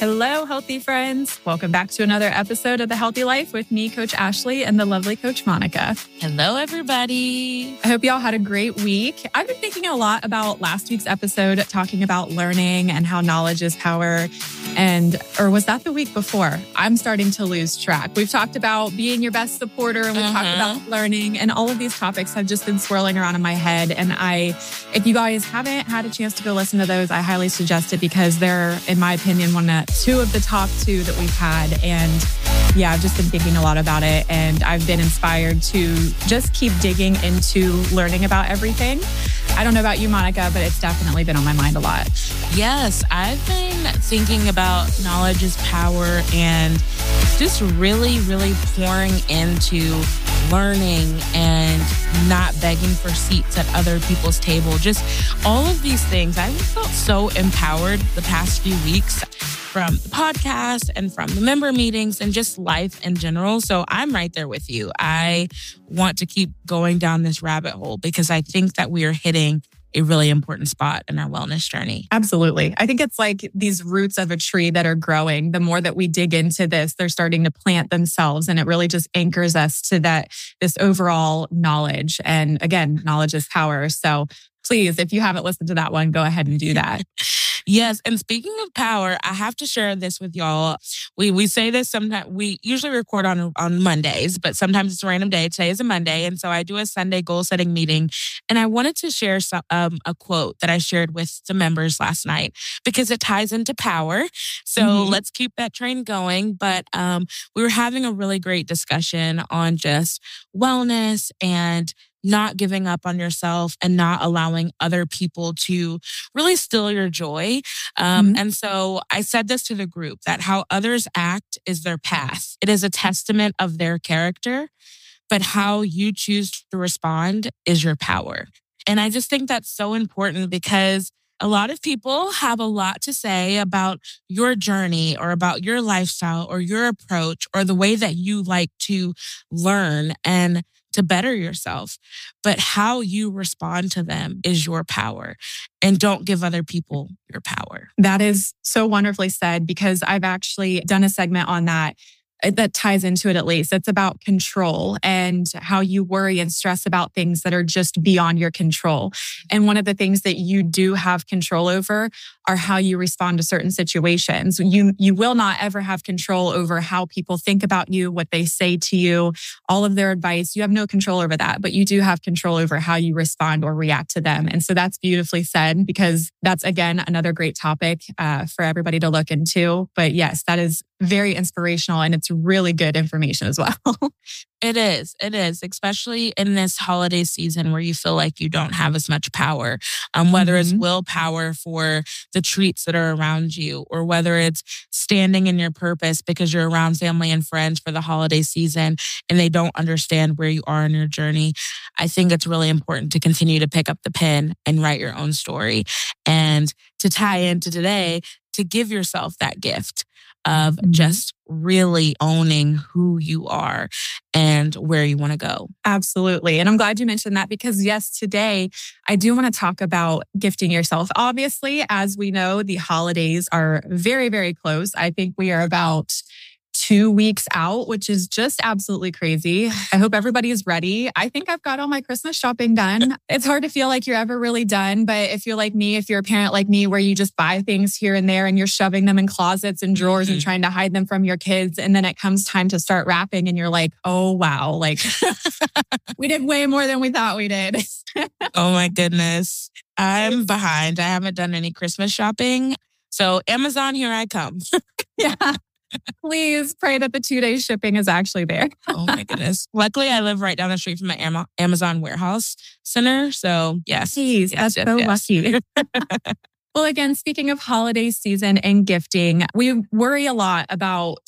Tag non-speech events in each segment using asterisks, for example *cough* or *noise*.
Hello, healthy friends. Welcome back to another episode of The Healthi Life with me, Coach Ashley, and the lovely Coach Monica. Hello, everybody. I hope y'all had a great week. I've been thinking a lot about last week's episode talking about learning and how knowledge is power. And, or was that the week before? I'm starting to lose track. We've talked about being your best supporter and we've talked Mhm. about learning, and all of these topics have just been swirling around in my head. And I, if you guys haven't had a chance to go listen to those, I highly suggest it because they're, in my opinion, one of two of the top two that we've had. And yeah, I've just been thinking a lot about it and I've been inspired to just keep digging into learning about everything. I don't know about you, Monica, but it's definitely been on my mind a lot. Yes, I've been thinking about knowledge is power and just really, really pouring into learning and not begging for seats at other people's table. Just all of these things. I've felt so empowered the past few weeks from the podcast and from the member meetings and just life in general. So I'm right there with you. I want to keep going down this rabbit hole because I think that we are hitting a really important spot in our wellness journey. Absolutely. I think it's like these roots of a tree that are growing. The more that we dig into this, they're starting to plant themselves and it really just anchors us to that this overall knowledge. And again, knowledge is power. So please, if you haven't listened to that one, go ahead and do that. *laughs* Yes, and speaking of power, I have to share this with y'all. We we say this sometimes. We usually record on on Mondays, but sometimes it's a random day. Today is a Monday, and so I do a Sunday goal setting meeting. And I wanted to share some, um, a quote that I shared with the members last night because it ties into power. So Mhm. let's keep that train going. But um, we were having a really great discussion on just wellness and not giving up on yourself and not allowing other people to really steal your joy. Um, Mhm. And so I said this to the group that how others act is their path. It is a testament of their character, but how you choose to respond is your power. And I just think that's so important because a lot of people have a lot to say about your journey or about your lifestyle or your approach or the way that you like to learn and to better yourself. But how you respond to them is your power. And don't give other people your power. That is so wonderfully said because I've actually done a segment on that that ties into it at least. It's about control and how you worry and stress about things that are just beyond your control. And one of the things that you do have control over are how you respond to certain situations. You you will not ever have control over how people think about you, what they say to you, all of their advice. You have no control over that, but you do have control over how you respond or react to them. And so that's beautifully said because that's again another great topic uh, for everybody to look into. But yes, that is very inspirational and it's really good information as well. *laughs* It is. It is, especially in this holiday season where you feel like you don't have as much power. Um, whether it's Mhm. willpower for the treats that are around you, or whether it's standing in your purpose because you're around family and friends for the holiday season and they don't understand where you are in your journey. I think it's really important to continue to pick up the pen and write your own story. And to tie into today, to give yourself that gift of Mhm. just really owning who you are and where you want to go. Absolutely. And I'm glad you mentioned that because, yes, today I do want to talk about gifting yourself. Obviously, as we know, the holidays are very, very close. I think we are about two weeks out, which is just absolutely crazy. I hope everybody is ready. I think I've got all my Christmas shopping done. It's hard to feel like you're ever really done, but if you're like me, if you're a parent like me, where you just buy things here and there and you're shoving them in closets and drawers and Mhm. trying to hide them from your kids, and then it comes time to start wrapping and you're like, oh, wow, like *laughs* we did way more than we thought we did. *laughs* Oh my goodness. I'm behind. I haven't done any Christmas shopping. So, Amazon, here I come. *laughs* yeah. Please pray that the two day shipping is actually there. Oh my goodness. Luckily, I live right down the street from Ama- Amazon warehouse center. So, yes. Jeez, Yes, that's yes, so yes. lucky. *laughs* Well, again, speaking of holiday season and gifting, we worry a lot about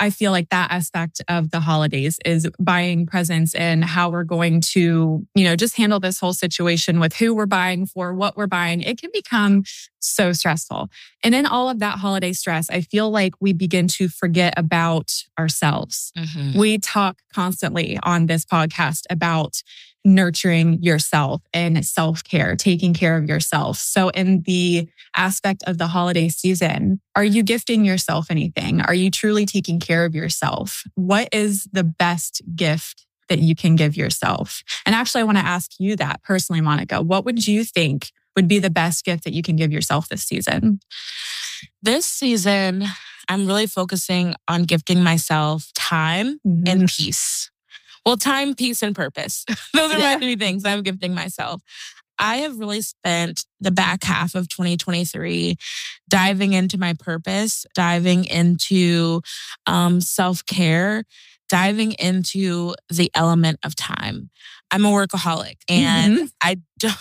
I feel like that aspect of the holidays is buying presents and how we're going to, you know, just handle this whole situation with who we're buying for, what we're buying. It can become so stressful. And in all of that holiday stress, I feel like we begin to forget about ourselves. Mm-hmm. We talk constantly on this podcast about nurturing yourself and self care, taking care of yourself. So, in the aspect of the holiday season, are you gifting yourself anything? Are you truly taking care of yourself? What is the best gift that you can give yourself? And actually, I want to ask you that personally, Monica. What would you think would be the best gift that you can give yourself this season? This season, I'm really focusing on gifting myself time mm-hmm. and peace. Well, time, peace, and purpose. *laughs* Those are yeah. my three things I'm gifting myself. I have really spent the back half of 2023 diving into my purpose, diving into um, self care, diving into the element of time. I'm a workaholic and mm-hmm. I *laughs* don't,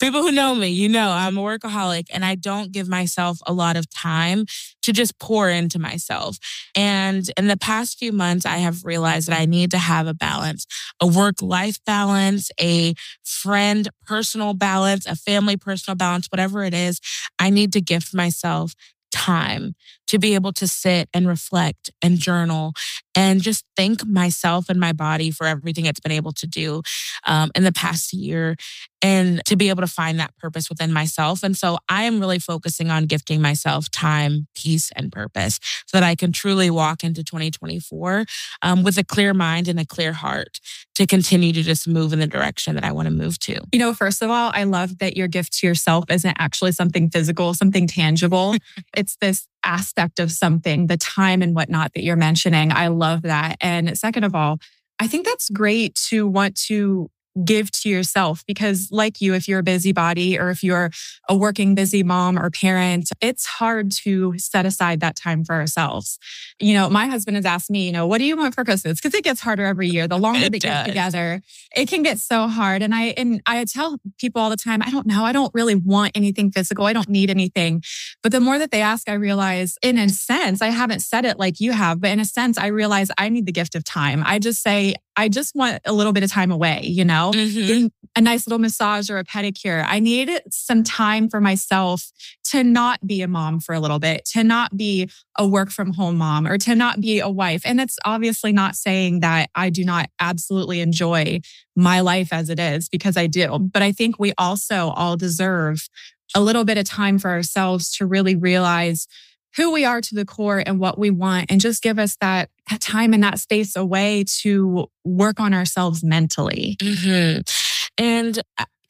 people who know me, you know, I'm a workaholic and I don't give myself a lot of time to just pour into myself. And in the past few months, I have realized that I need to have a balance, a work life balance, a friend personal balance, a family personal balance, whatever it is. I need to gift myself time to be able to sit and reflect and journal and just thank myself and my body for everything it's been able to do um, in the past year and to be able to find that purpose within myself. And so I am really focusing on gifting myself time, peace, and purpose so that I can truly walk into 2024 um, with a clear mind and a clear heart to continue to just move in the direction that I want to move to. You know, first of all, I love that your gift to yourself isn't actually something physical, something tangible. *laughs* it's this aspect of something, the time and whatnot that you're mentioning. I love that. And second of all, I think that's great to want to give to yourself because like you if you're a busybody or if you're a working busy mom or parent it's hard to set aside that time for ourselves. You know my husband has asked me you know what do you want for christmas? Because it gets harder every year. The longer they get together it can get so hard. And i and i tell people all the time i don't know. I don't really want anything physical. I don't need anything. But the more that they ask i realize in a sense i haven't said it like you have but in a sense i realize i need the gift of time. I just say I just want a little bit of time away, you know, mm-hmm. a nice little massage or a pedicure. I need some time for myself to not be a mom for a little bit, to not be a work from home mom or to not be a wife. And that's obviously not saying that I do not absolutely enjoy my life as it is because I do. But I think we also all deserve a little bit of time for ourselves to really realize who we are to the core and what we want and just give us that, that time and that space away to work on ourselves mentally. Mm-hmm. And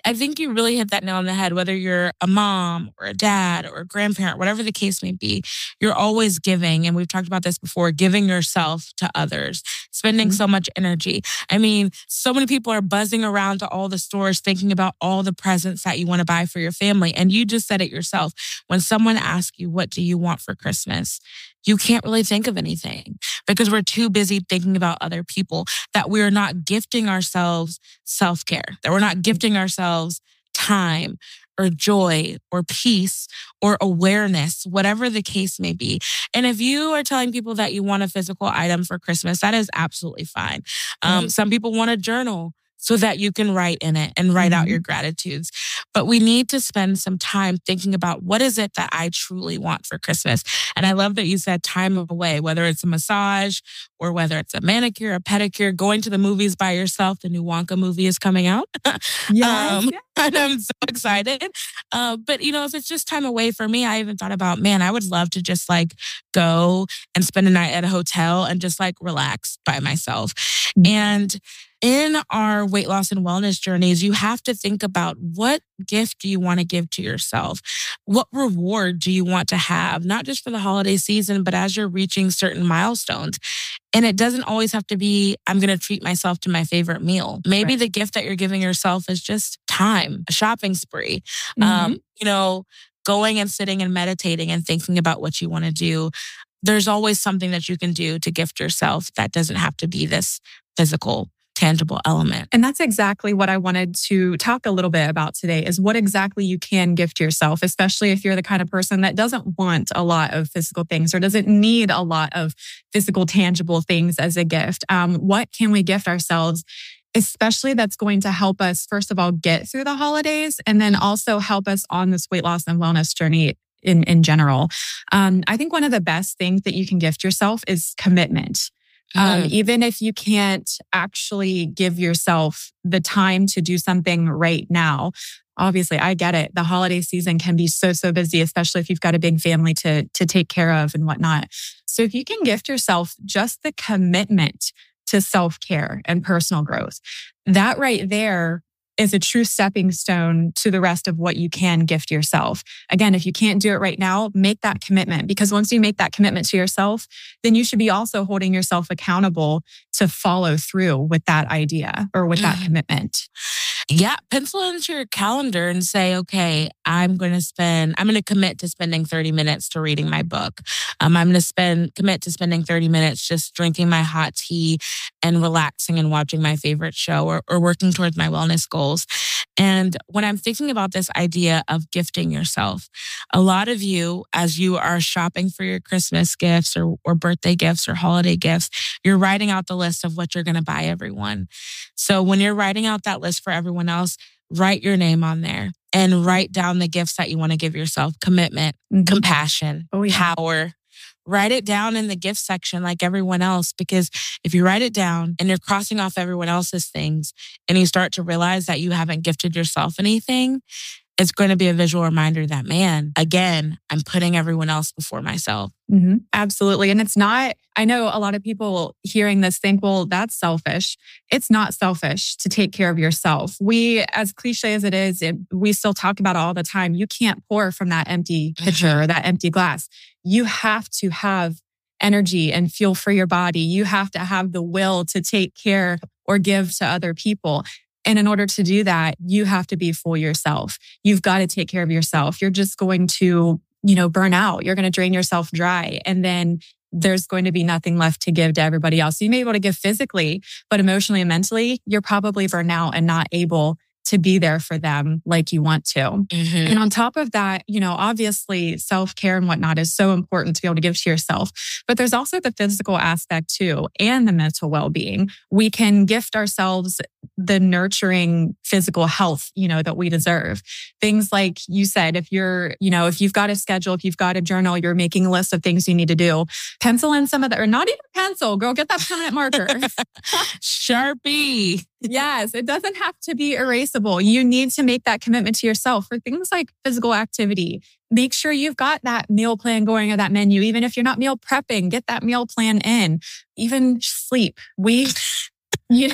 I think you really hit that nail on the head. Whether you're a mom or a dad or a grandparent, whatever the case may be, you're always giving. And we've talked about this before giving yourself to others, spending mm-hmm. so much energy. I mean, so many people are buzzing around to all the stores thinking about all the presents that you want to buy for your family. And you just said it yourself. When someone asks you, What do you want for Christmas? You can't really think of anything because we're too busy thinking about other people, that we're not gifting ourselves self care, that we're not gifting ourselves time or joy or peace or awareness, whatever the case may be. And if you are telling people that you want a physical item for Christmas, that is absolutely fine. Um, Some people want a journal so that you can write in it and write mm-hmm. out your gratitudes. But we need to spend some time thinking about what is it that I truly want for Christmas. And I love that you said time away, whether it's a massage or whether it's a manicure, a pedicure, going to the movies by yourself. The new Wonka movie is coming out. *laughs* Yes, um, And I'm so excited. Uh, but, you know, if it's just time away for me, I even thought about, man, I would love to just like go and spend a night at a hotel and just like relax by myself. Mm-hmm. And in our weight loss and wellness journeys, you have to think about what gift do you want to give to yourself? What reward do you want to have, not just for the holiday season, but as you're reaching certain milestones? And it doesn't always have to be, I'm going to treat myself to my favorite meal. Maybe right. the gift that you're giving yourself is just time, a shopping spree. Um, mm-hmm. Um, you know, going and sitting and meditating and thinking about what you want to do there's always something that you can do to gift yourself that doesn't have to be this physical tangible element. And that's exactly what I wanted to talk a little bit about today is what exactly you can gift yourself, especially if you're the kind of person that doesn't want a lot of physical things or doesn't need a lot of physical, tangible things as a gift. Um, what can we gift ourselves? Especially that's going to help us, first of all, get through the holidays and then also help us on this weight loss and wellness journey in, in general. Um, I think one of the best things that you can gift yourself is commitment. Um, even if you can't actually give yourself the time to do something right now, obviously I get it. The holiday season can be so, so busy, especially if you've got a big family to, to take care of and whatnot. So if you can gift yourself just the commitment to self care and personal growth, that right there is a true stepping stone to the rest of what you can gift yourself. Again, if you can't do it right now, make that commitment because once you make that commitment to yourself, then you should be also holding yourself accountable to follow through with that idea or with that mm. commitment. Yeah, pencil into your calendar and say, okay, I'm going to spend, I'm going to commit to spending 30 minutes to reading my book. Um, I'm going to spend, commit to spending 30 minutes just drinking my hot tea and relaxing and watching my favorite show or, or working towards my wellness goals. And when I'm thinking about this idea of gifting yourself, a lot of you, as you are shopping for your Christmas gifts or, or birthday gifts or holiday gifts, you're writing out the list of what you're going to buy everyone. So when you're writing out that list for everyone else, write your name on there and write down the gifts that you want to give yourself commitment, mm-hmm. compassion, oh, yeah. power. Write it down in the gift section like everyone else, because if you write it down and you're crossing off everyone else's things and you start to realize that you haven't gifted yourself anything, it's going to be a visual reminder that, man, again, I'm putting everyone else before myself. Mm-hmm. Absolutely. And it's not, I know a lot of people hearing this think, well, that's selfish. It's not selfish to take care of yourself. We, as cliche as it is, it, we still talk about it all the time. You can't pour from that empty pitcher mm-hmm. or that empty glass. You have to have energy and fuel for your body. You have to have the will to take care or give to other people. And in order to do that, you have to be full yourself. You've got to take care of yourself. You're just going to, you know, burn out. You're going to drain yourself dry. And then there's going to be nothing left to give to everybody else. You may be able to give physically, but emotionally and mentally, you're probably burnt out and not able to be there for them like you want to. Mm-hmm. And on top of that, you know, obviously self care and whatnot is so important to be able to give to yourself. But there's also the physical aspect too, and the mental well being. We can gift ourselves the nurturing physical health, you know, that we deserve. Things like you said, if you're, you know, if you've got a schedule, if you've got a journal, you're making a list of things you need to do, pencil in some of that, or not even pencil, girl, get that *laughs* permanent marker. *laughs* Sharpie. Yes, it doesn't have to be erasable. You need to make that commitment to yourself for things like physical activity. Make sure you've got that meal plan going or that menu. Even if you're not meal prepping, get that meal plan in. Even sleep. We *laughs* you,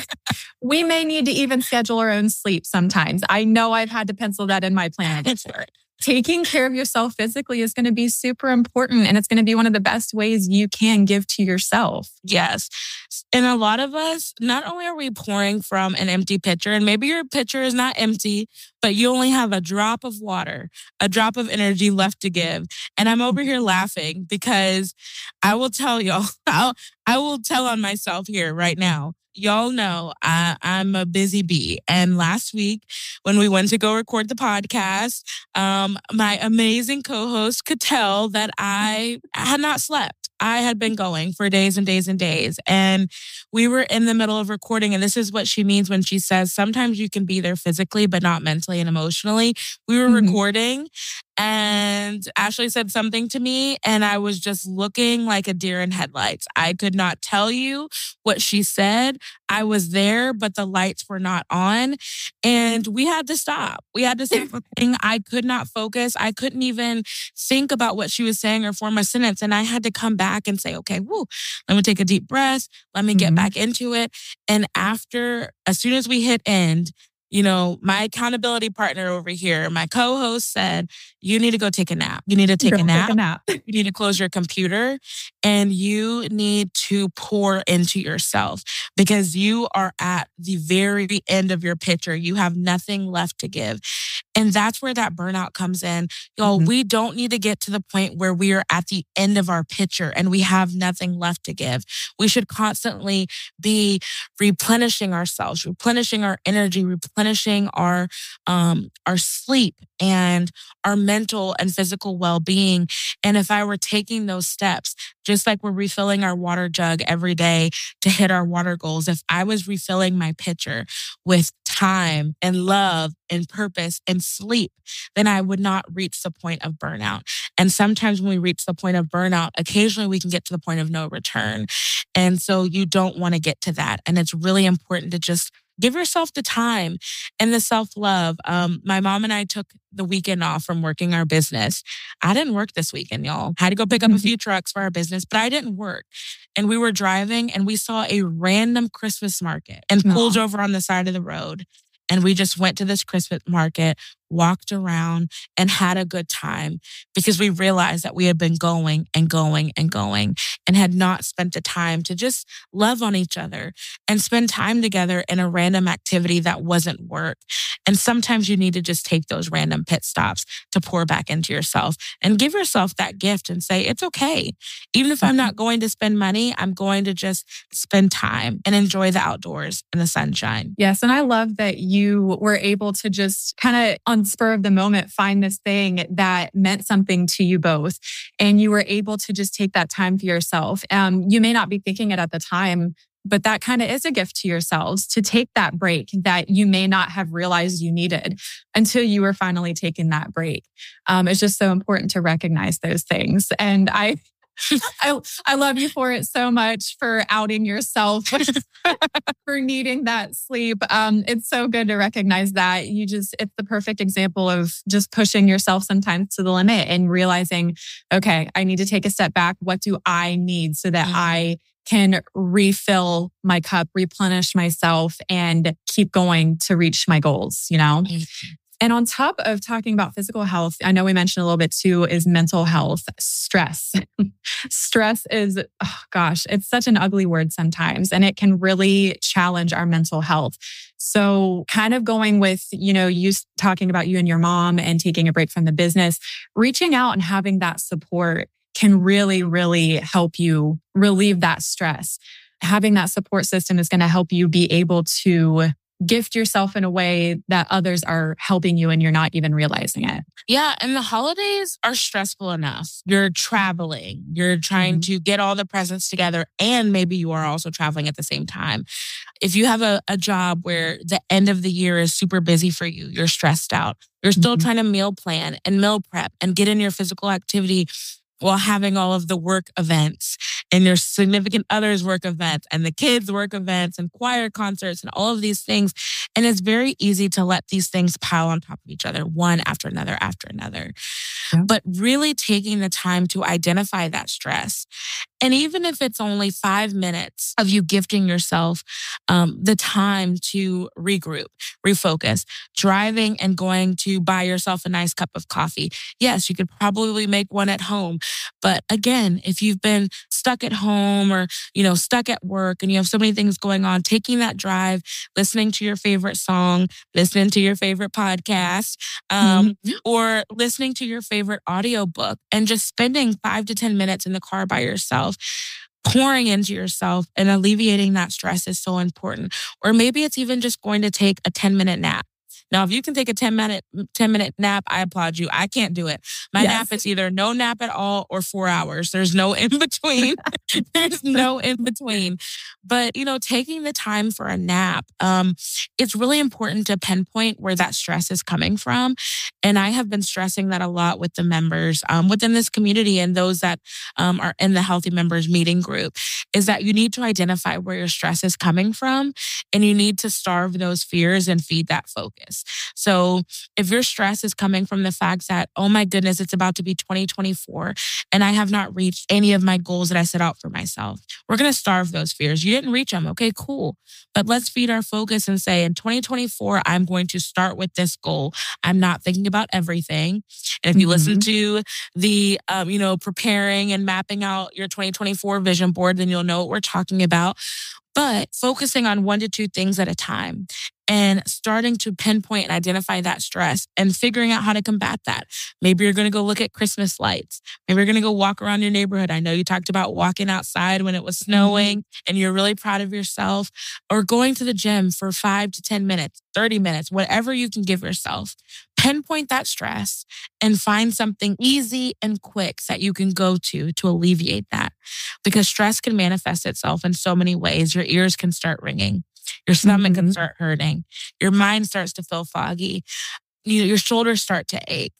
we may need to even schedule our own sleep sometimes. I know I've had to pencil that in my plan before. Taking care of yourself physically is going to be super important and it's going to be one of the best ways you can give to yourself. Yes. And a lot of us, not only are we pouring from an empty pitcher, and maybe your pitcher is not empty, but you only have a drop of water, a drop of energy left to give. And I'm over here laughing because I will tell y'all, *laughs* I'll, I will tell on myself here right now y'all know I, am a busy bee. And last week, when we went to go record the podcast, um, my amazing co host could tell that I had not slept. I had been going for days and days and days. And we were in the middle of recording. And this is what she means when she says sometimes you can be there physically, but not mentally and emotionally. We were mm-hmm. recording and Ashley said something to me, and I was just looking like a deer in headlights. I could not tell you what she said. I was there, but the lights were not on. And we had to stop. We had to stop *laughs* recording. I could not focus. I couldn't even think about what she was saying or form a sentence. And I had to come back and say, okay, whoo, let me take a deep breath. Let me get mm-hmm. back into it. And after, as soon as we hit end, you know, my accountability partner over here, my co-host said, you need to go take a nap. You need to take, a nap. take a nap. you need to close your computer and you need to pour into yourself because you are at the very end of your picture. You have nothing left to give. And that's where that burnout comes in. Y'all, mm-hmm. we don't need to get to the point where we are at the end of our picture and we have nothing left to give. We should constantly be replenishing ourselves, replenishing our energy, replenishing our um our sleep and our mental and physical well-being. And if I were taking those steps, just like we're refilling our water jug every day to hit our water goals, if I was refilling my pitcher with time and love and purpose and sleep, then I would not reach the point of burnout. And sometimes when we reach the point of burnout, occasionally we can get to the point of no return. And so you don't want to get to that. And it's really important to just give yourself the time and the self love. Um, my mom and I took the weekend off from working our business. I didn't work this weekend, y'all. I Had to go pick up a mm-hmm. few trucks for our business, but I didn't work. And we were driving and we saw a random Christmas market and pulled over on the side of the road. And we just went to this Christmas market, walked around and had a good time because we realized that we had been going and going and going and had not spent the time to just love on each other and spend time together in a random activity that wasn't work. And sometimes you need to just take those random pit stops to pour back into yourself and give yourself that gift and say, it's okay. Even if I'm not mm-hmm. going to spend money, I'm going to just spend time and enjoy the outdoors and the sunshine. Yes. And I love that you were able to just kind of on spur of the moment find this thing that meant something to you both and you were able to just take that time for yourself um, you may not be thinking it at the time but that kind of is a gift to yourselves to take that break that you may not have realized you needed until you were finally taking that break. Um, it's just so important to recognize those things. And I *laughs* I, I love you for it so much for outing yourself *laughs* *laughs* for needing that sleep. Um, it's so good to recognize that you just, it's the perfect example of just pushing yourself sometimes to the limit and realizing, okay, I need to take a step back. What do I need so that mm-hmm. I can refill my cup, replenish myself and keep going to reach my goals, you know? And on top of talking about physical health, I know we mentioned a little bit too is mental health, stress. *laughs* stress is, oh gosh, it's such an ugly word sometimes, and it can really challenge our mental health. So, kind of going with, you know, you talking about you and your mom and taking a break from the business, reaching out and having that support can really, really help you relieve that stress. Having that support system is going to help you be able to gift yourself in a way that others are helping you and you're not even realizing it. Yeah. And the holidays are stressful enough. You're traveling, you're trying mm-hmm. to get all the presents together, and maybe you are also traveling at the same time. If you have a, a job where the end of the year is super busy for you, you're stressed out, you're still mm-hmm. trying to meal plan and meal prep and get in your physical activity while having all of the work events and your significant others work events and the kids work events and choir concerts and all of these things. And it's very easy to let these things pile on top of each other, one after another after another. Yeah. But really taking the time to identify that stress. And even if it's only five minutes of you gifting yourself um, the time to regroup, refocus, driving and going to buy yourself a nice cup of coffee. Yes, you could probably make one at home. But again, if you've been stuck at home or, you know, stuck at work and you have so many things going on, taking that drive, listening to your favorite song, listening to your favorite podcast, um, mm-hmm. or listening to your favorite audiobook and just spending five to 10 minutes in the car by yourself pouring into yourself and alleviating that stress is so important. Or maybe it's even just going to take a 10 minute nap. Now, if you can take a 10 minute, 10 minute nap, I applaud you. I can't do it. My yes. nap is either no nap at all or four hours. There's no in between. *laughs* There's no in between. But, you know, taking the time for a nap, um, it's really important to pinpoint where that stress is coming from. And I have been stressing that a lot with the members um, within this community and those that um, are in the Healthi Members meeting group is that you need to identify where your stress is coming from and you need to starve those fears and feed that focus. Stress. So if your stress is coming from the fact that, oh my goodness, it's about to be 2024 and I have not reached any of my goals that I set out for myself, we're going to starve those fears. You didn't reach them. Okay, cool. But let's feed our focus and say, in 2024, I'm going to start with this goal. I'm not thinking about everything. And if you mm-hmm. listen to the, um, you know, preparing and mapping out your 2024 vision board, then you'll know what we're talking about but focusing on one to two things at a time and starting to pinpoint and identify that stress and figuring out how to combat that. Maybe you're going to go look at Christmas lights. Maybe you're going to go walk around your neighborhood. I know you talked about walking outside when it was mm-hmm. snowing and you're really proud of yourself or going to the gym for five to 10 minutes, 30 minutes, whatever you can give yourself. Pinpoint that stress and find something easy and quick that you can go to to alleviate that because stress can manifest itself in so many ways. Your ears can start ringing. Your stomach mm-hmm. can start hurting. Your mind starts to feel foggy. You know, your shoulders start to ache.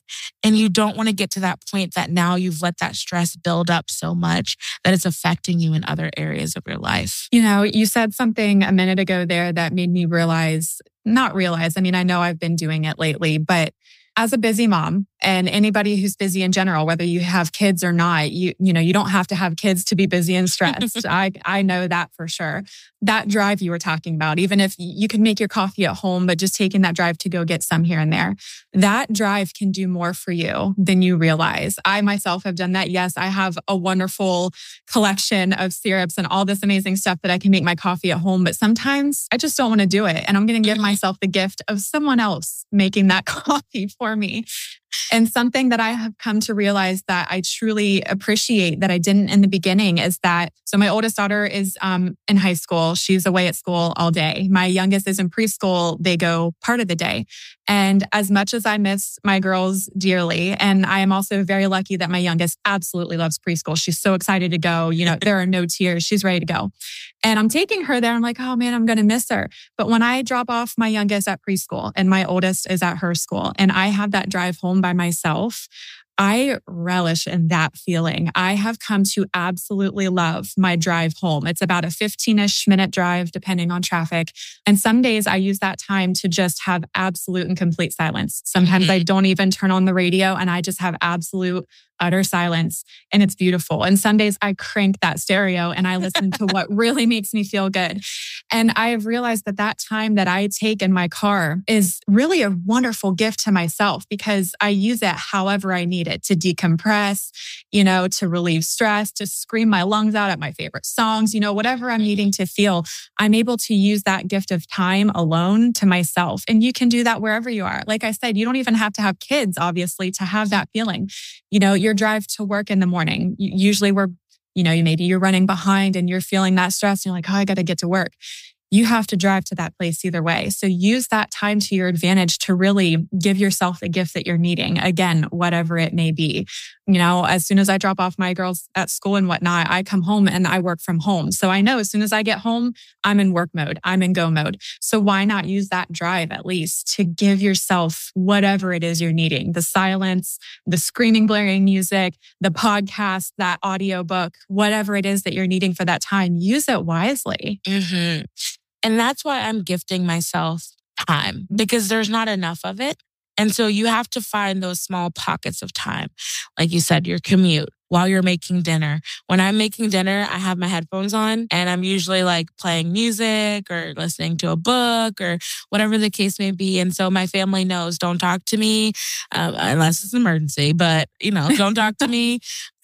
And you don't want to get to that point that now you've let that stress build up so much that it's affecting you in other areas of your life. You know, you said something a minute ago there that made me realize, not realize, I mean, I know I've been doing it lately, but as a busy mom and anybody who's busy in general, whether you have kids or not, you, you know, you don't have to have kids to be busy and stressed. *laughs* I, I know that for sure. That drive you were talking about, even if you can make your coffee at home, but just taking that drive to go get some here and there, that drive can do more for you than you realize. I myself have done that. Yes, I have a wonderful collection of syrups and all this amazing stuff that I can make my coffee at home, but sometimes I just don't want to do it. And I'm going to give mm-hmm. myself the gift of someone else making that *laughs* coffee for me. And something that I have come to realize that I truly appreciate that I didn't in the beginning is that so my oldest daughter is um, in high school. She's away at school all day. My youngest is in preschool. They go part of the day. And as much as I miss my girls dearly, and I am also very lucky that my youngest absolutely loves preschool. She's so excited to go. You know, there are no tears. She's ready to go. And I'm taking her there. I'm like, oh man, I'm going to miss her. But when I drop off my youngest at preschool and my oldest is at her school and I have that drive home by myself, I relish in that feeling. I have come to absolutely love my drive home. It's about a 15 ish minute drive, depending on traffic. And some days I use that time to just have absolute and complete silence. Sometimes I mm-hmm. don't even turn on the radio and I just have absolute utter silence and it's beautiful. And some days I crank that stereo and I listen to what *laughs* really makes me feel good. And I have realized that that time that I take in my car is really a wonderful gift to myself because I use it however I need it to decompress, you know, to relieve stress, to scream my lungs out at my favorite songs, you know, whatever I'm mm-hmm. needing to feel. I'm able to use that gift of time alone to myself. And you can do that wherever you are. Like I said, you don't even have to have kids, obviously, to have that feeling. You know, you're your drive to work in the morning. Usually we're, you know, maybe you're running behind and you're feeling that stress. And you're like, oh, I got to get to work you have to drive to that place either way. So use that time to your advantage to really give yourself the gift that you're needing. Again, whatever it may be. You know, as soon as I drop off my girls at school and whatnot, I come home and I work from home. So I know as soon as I get home, I'm in work mode, I'm in go mode. So why not use that drive at least to give yourself whatever it is you're needing the silence, the screaming, blaring music, the podcast, that audio book, whatever it is that you're needing for that time, use it wisely. Mm-hmm. And that's why I'm gifting myself time because there's not enough of it. And so you have to find those small pockets of time. Like you said, your commute, while you're making dinner. When I'm making dinner, I have my headphones on and I'm usually like playing music or listening to a book or whatever the case may be. And so my family knows don't talk to me um, unless it's an emergency, but you know, don't talk to *laughs* me.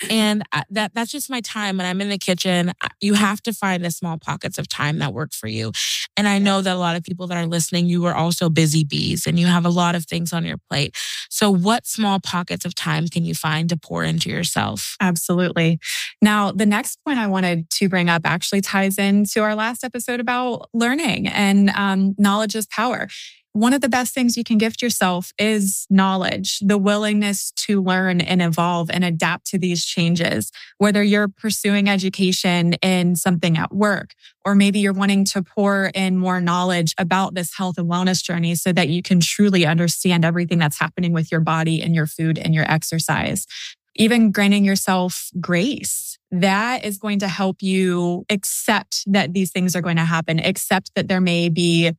And that that's just my time. When I'm in the kitchen, you have to find the small pockets of time that work for you. And I know that a lot of people that are listening, you are also busy bees and you have a lot of things on your plate. So, what small pockets of time can you find to pour into yourself? Absolutely. Now, the next point I wanted to bring up actually ties into our last episode about learning and um, knowledge is power. One of the best things you can gift yourself is knowledge, the willingness to learn and evolve and adapt to these changes. Whether you're pursuing education in something at work, or maybe you're wanting to pour in more knowledge about this health and wellness journey so that you can truly understand everything that's happening with your body and your food and your exercise even granting yourself grace. That is going to help you accept that these things are going to happen, accept that there may be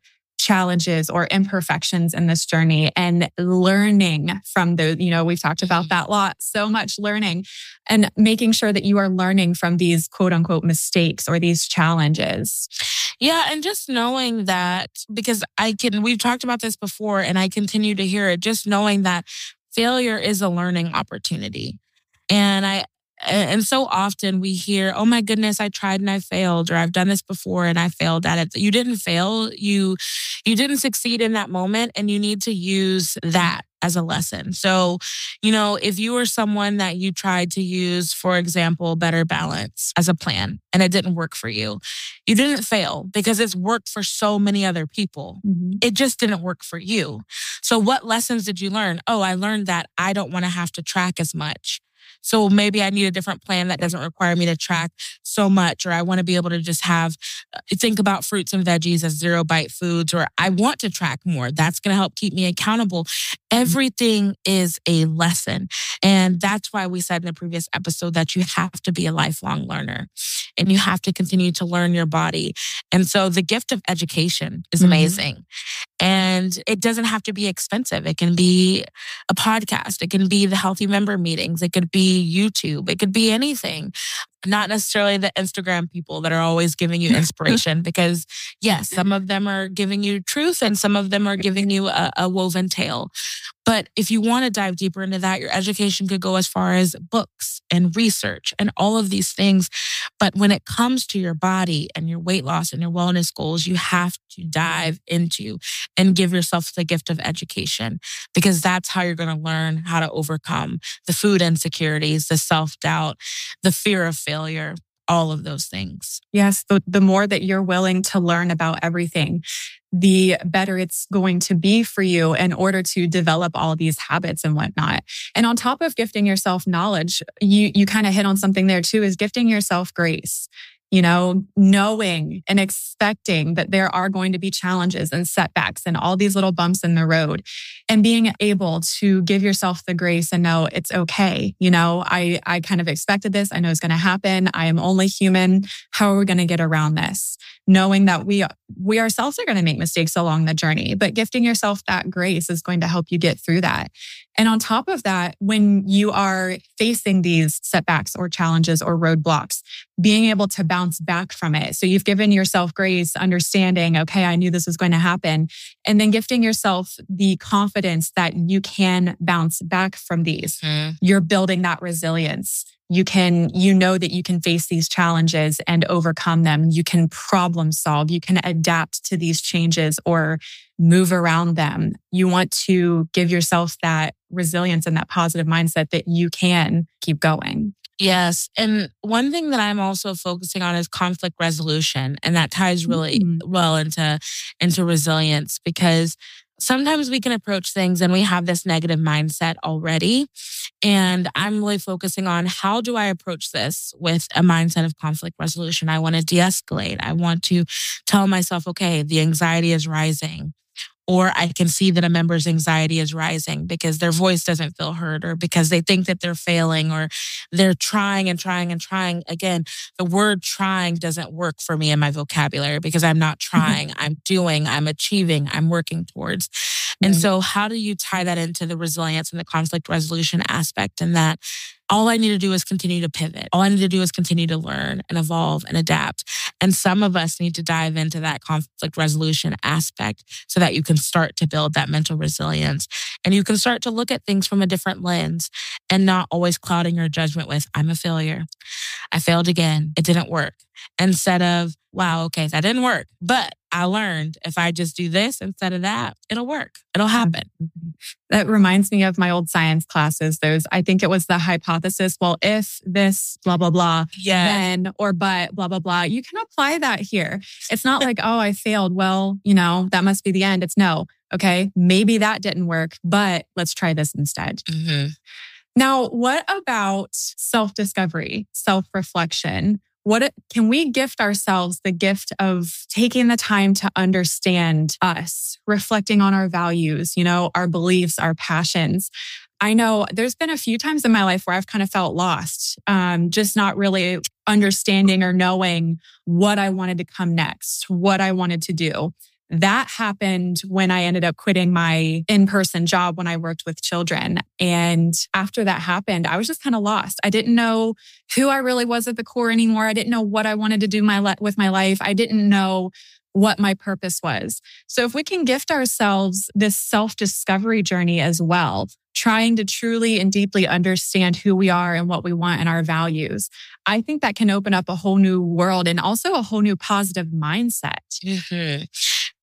challenges or imperfections in this journey and learning from the, you know, we've talked about mm-hmm. that lot, so much learning and making sure that you are learning from these quote unquote mistakes or these challenges. Yeah. And just knowing that, because I can, we've talked about this before and I continue to hear it, just knowing that failure is a learning opportunity. And I, and so often we hear, oh my goodness, I tried and I failed, or I've done this before and I failed at it. You didn't fail. You, you didn't succeed in that moment and you need to use that as a lesson. So, you know, if you were someone that you tried to use, for example, better balance as a plan and it didn't work for you, you didn't fail because it's worked for so many other people. Mm-hmm. It just didn't work for you. So, what lessons did you learn? Oh, I learned that I don't want to have to track as much. So maybe I need a different plan that doesn't require me to track so much, or I want to be able to just have, uh, think about fruits and veggies as zero bite foods, or I want to track more. That's going to help keep me accountable. Mm-hmm. Everything is a lesson. And that's why we said in the previous episode that you have to be a lifelong learner and you have to continue to learn your body. And so the gift of education is mm-hmm. amazing. And it doesn't have to be expensive. It can be a podcast. It can be the healthy member meetings. It could be YouTube. It could be anything not necessarily the Instagram people that are always giving you *laughs* inspiration because yes, some of them are giving you truth and some of them are giving you a, a woven tale. But if you want to dive deeper into that, your education could go as far as books and research and all of these things. But when it comes to your body and your weight loss and your wellness goals, you have to dive into and give yourself the gift of education because that's how you're going to learn how to overcome the food insecurities, the self doubt, the fear of failure, all of those things. Yes. The, the more that you're willing to learn about everything, the better it's going to be for you in order to develop all these habits and whatnot. And on top of gifting yourself knowledge, you, you kind of hit on something there too, is gifting yourself grace you know, knowing and expecting that there are going to be challenges and setbacks and all these little bumps in the road and being able to give yourself the grace and know it's okay. You know, I, I kind of expected this. I know it's going to happen. I am only human. How are we going to get around this? Knowing that we, we ourselves are going to make mistakes along the journey, but gifting yourself that grace is going to help you get through that. And on top of that, when you are facing these setbacks or challenges or roadblocks, being able to bounce back from it. So you've given yourself grace, understanding, okay, I knew this was going to happen. And then gifting yourself the confidence that you can bounce back from these. Mm. You're building that resilience. You can, you know that you can face these challenges and overcome them. You can problem solve. You can adapt to these changes or move around them. You want to give yourself that resilience and that positive mindset that you can keep going. Yes. And one thing that I'm also focusing on is conflict resolution. And that ties really mm-hmm. well into, into resilience because sometimes we can approach things and we have this negative mindset already. And I'm really focusing on how do I approach this with a mindset of conflict resolution? I want to de escalate. I want to tell myself, okay, the anxiety is rising or I can see that a member's anxiety is rising because their voice doesn't feel heard or because they think that they're failing or they're trying and trying and trying. Again, the word trying doesn't work for me in my vocabulary because I'm not mm-hmm. trying, I'm doing, I'm achieving, I'm working towards. And so, how do you tie that into the resilience and the conflict resolution aspect and that all I need to do is continue to pivot. All I need to do is continue to learn and evolve and adapt. And some of us need to dive into that conflict resolution aspect so that you can start to build that mental resilience and you can start to look at things from a different lens and not always clouding your judgment with, I'm a failure. I failed again. It didn't work. Instead of, wow, okay, that didn't work. But I learned if I just do this instead of that, it'll work. It'll happen. That reminds me of my old science classes. Those, I think it was the hypothesis. Well, if this, blah, blah, blah, yeah. then or but, blah, blah, blah. You can apply that here. It's not like, oh, I failed. Well, you know, that must be the end. It's no, okay, maybe that didn't work, but let's try this instead. Mm-hmm. Now, what about self discovery, self reflection? What can we gift ourselves the gift of taking the time to understand us reflecting on our values you know our beliefs our passions? I know there's been a few times in my life where i've kind of felt lost um, just not really understanding or knowing what i wanted to come next what i wanted to do that happened when I ended up quitting my in person job when I worked with children. And after that happened, I was just kind of lost. I didn't know who I really was at the core anymore. I didn't know what I wanted to do my le- with my life. I didn't know what my purpose was. So if we can gift ourselves this self discovery journey as well, trying to truly and deeply understand who we are and what we want and our values, I think that can open up a whole new world and also a whole new positive mindset. Mm-hmm.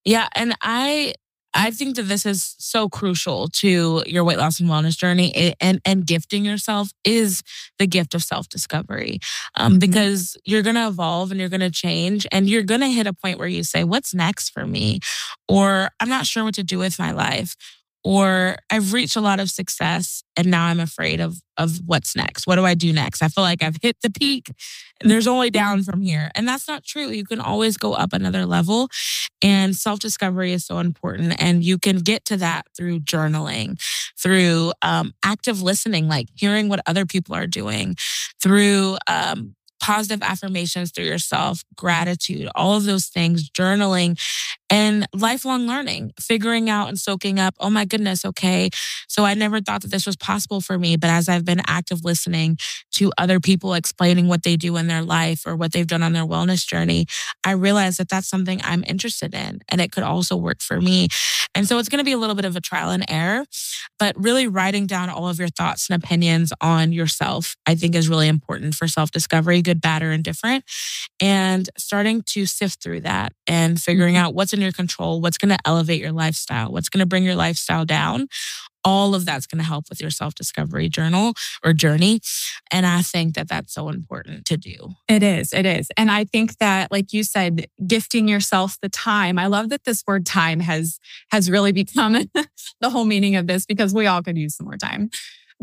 Yeah. And I, I think that this is so crucial to your weight loss and wellness journey and, and gifting yourself is the gift of self discovery. Um, mm-hmm. Because you're going to evolve and you're going to change and you're going to hit a point where you say, What's next for me? Or I'm not sure what to do with my life or I've reached a lot of success and now I'm afraid of of what's next. What do I do next? I feel like I've hit the peak. There's only down from here. And that's not true. You can always go up another level. And self-discovery is so important. And you can get to that through journaling, through um, active listening, like hearing what other people are doing, through um, positive affirmations through yourself, gratitude, all of those things, journaling and lifelong learning, figuring out and soaking up, oh my goodness, okay. So I never thought that this was possible for me. But as I've been active listening to other people explaining what they do in their life or what they've done on their wellness journey, I realized that that's something I'm interested in and it could also work for me. And so it's going to be a little bit of a trial and error, but really writing down all of your thoughts and opinions on yourself, I think is really important for self discovery, good, bad, or indifferent. And starting to sift through that and figuring mm-hmm. out what's in your control, what's going to elevate your lifestyle, what's going to bring your lifestyle down. All of that's going to help with your self discovery journal or journey. And I think that that's so important to do. It is. It is. And I think that, like you said, gifting yourself the time. I love that this word time has, has really become *laughs* the whole meaning of this because we all could use some more time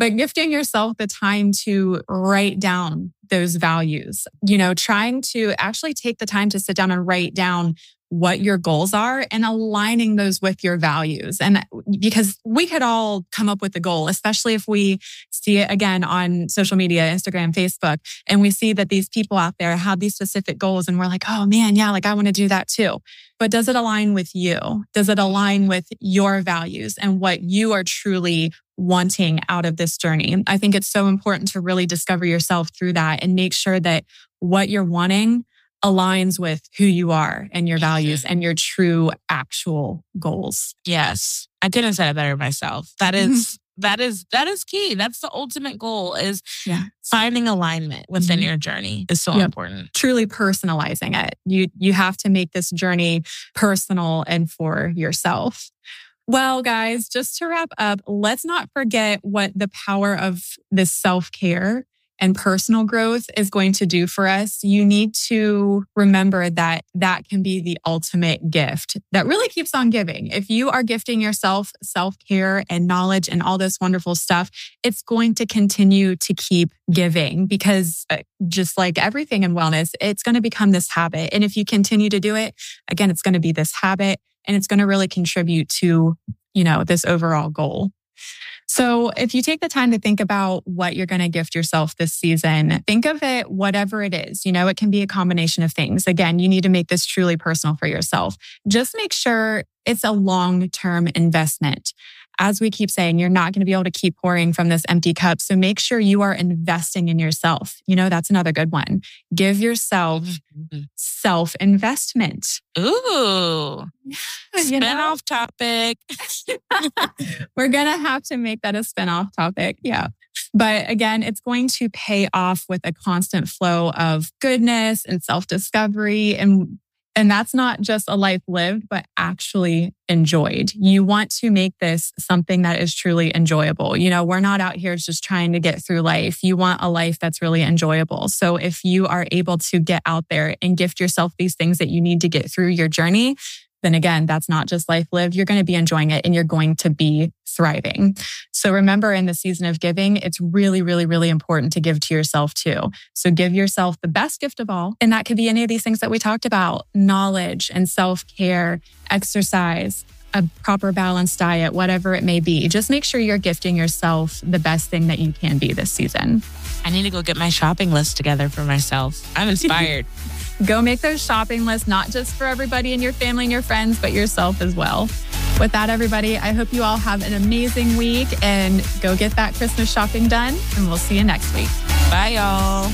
but gifting yourself the time to write down those values, you know, trying to actually take the time to sit down and write down what your goals are and aligning those with your values. And because we could all come up with a goal, especially if we see it again on social media, Instagram, Facebook, and we see that these people out there have these specific goals and we're like, oh man, yeah, like I want to do that too. But does it align with you? Does it align with your values and what you are truly wanting out of this journey? I think it's so important to really discover yourself through that and make sure that what you're wanting aligns with who you are and your values and your true actual goals. Yes. I couldn't have said it better myself. That *laughs* is that is that is key. That's the ultimate goal is yeah. finding alignment within mm-hmm. your journey is so yep. important. Truly personalizing it. You you have to make this journey personal and for yourself. Well, guys, just to wrap up, let's not forget what the power of this self-care and personal growth is going to do for us, you need to remember that that can be the ultimate gift that really keeps on giving. If you are gifting yourself self care and knowledge and all this wonderful stuff, it's going to continue to keep giving because uh, just like everything in wellness, it's going to become this habit. And if you continue to do it, again, it's going to be this habit and it's going to really contribute to, you know, this overall goal. So if you take the time to think about what you're going to gift yourself this season, think of it whatever it is. You know, it can be a combination of things. Again, you need to make this truly personal for yourself. Just make sure it's a long term investment as we keep saying, you're not going to be able to keep pouring from this empty cup. So make sure you are investing in yourself. You know, that's another good one. Give yourself mm-hmm. self investment. Ooh, *laughs* spin off topic. *laughs* We're going to have to make that a spin off topic. Yeah. But again, it's going to pay off with a constant flow of goodness and self discovery and and that's not just a life lived, but actually enjoyed. You want to make this something that is truly enjoyable. You know, we're not out here just trying to get through life. You want a life that's really enjoyable. So if you are able to get out there and gift yourself these things that you need to get through your journey, then again, that's not just life lived. You're going to be enjoying it and you're going to be thriving. So remember in the season of giving, it's really, really, really important to give to yourself too. So give yourself the best gift of all. And that could be any of these things that we talked about knowledge and self care, exercise, a proper balanced diet, whatever it may be. Just make sure you're gifting yourself the best thing that you can be this season. I need to go get my shopping list together for myself. I'm inspired. *laughs* Go make those shopping lists, not just for everybody in your family and your friends, but yourself as well. With that, everybody, I hope you all have an amazing week and go get that Christmas shopping done. And we'll see you next week. Bye, y'all.